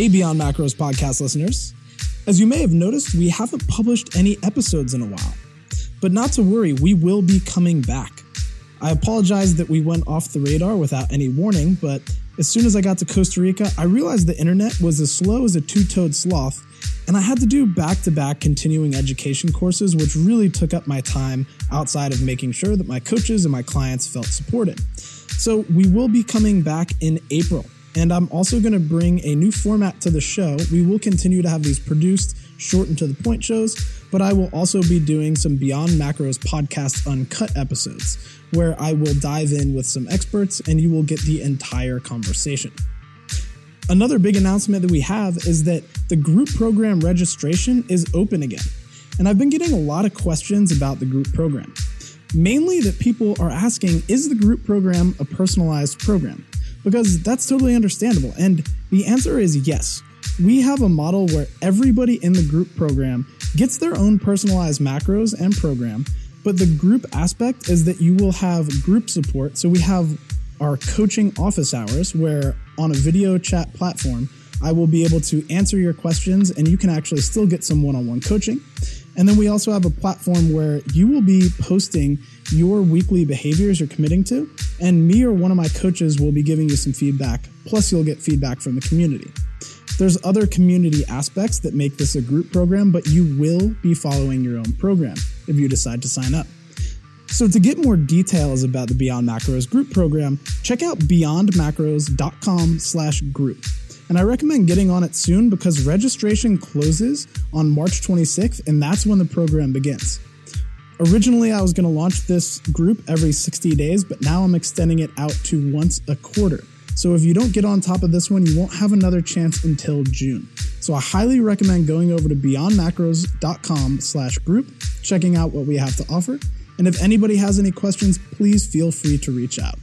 Hey, Beyond Macros podcast listeners. As you may have noticed, we haven't published any episodes in a while. But not to worry, we will be coming back. I apologize that we went off the radar without any warning, but as soon as I got to Costa Rica, I realized the internet was as slow as a two toed sloth, and I had to do back to back continuing education courses, which really took up my time outside of making sure that my coaches and my clients felt supported. So we will be coming back in April. And I'm also going to bring a new format to the show. We will continue to have these produced, short and to the point shows, but I will also be doing some Beyond Macros podcast uncut episodes where I will dive in with some experts and you will get the entire conversation. Another big announcement that we have is that the group program registration is open again. And I've been getting a lot of questions about the group program. Mainly that people are asking, is the group program a personalized program? Because that's totally understandable. And the answer is yes. We have a model where everybody in the group program gets their own personalized macros and program, but the group aspect is that you will have group support. So we have our coaching office hours where on a video chat platform, I will be able to answer your questions and you can actually still get some one on one coaching. And then we also have a platform where you will be posting your weekly behaviors you're committing to, and me or one of my coaches will be giving you some feedback. Plus, you'll get feedback from the community. There's other community aspects that make this a group program, but you will be following your own program if you decide to sign up. So to get more details about the Beyond Macros group program, check out beyondmacros.com slash group. And I recommend getting on it soon because registration closes on March 26th, and that's when the program begins. Originally, I was going to launch this group every 60 days, but now I'm extending it out to once a quarter. So if you don't get on top of this one, you won't have another chance until June. So I highly recommend going over to beyondmacros.com slash group, checking out what we have to offer. And if anybody has any questions, please feel free to reach out.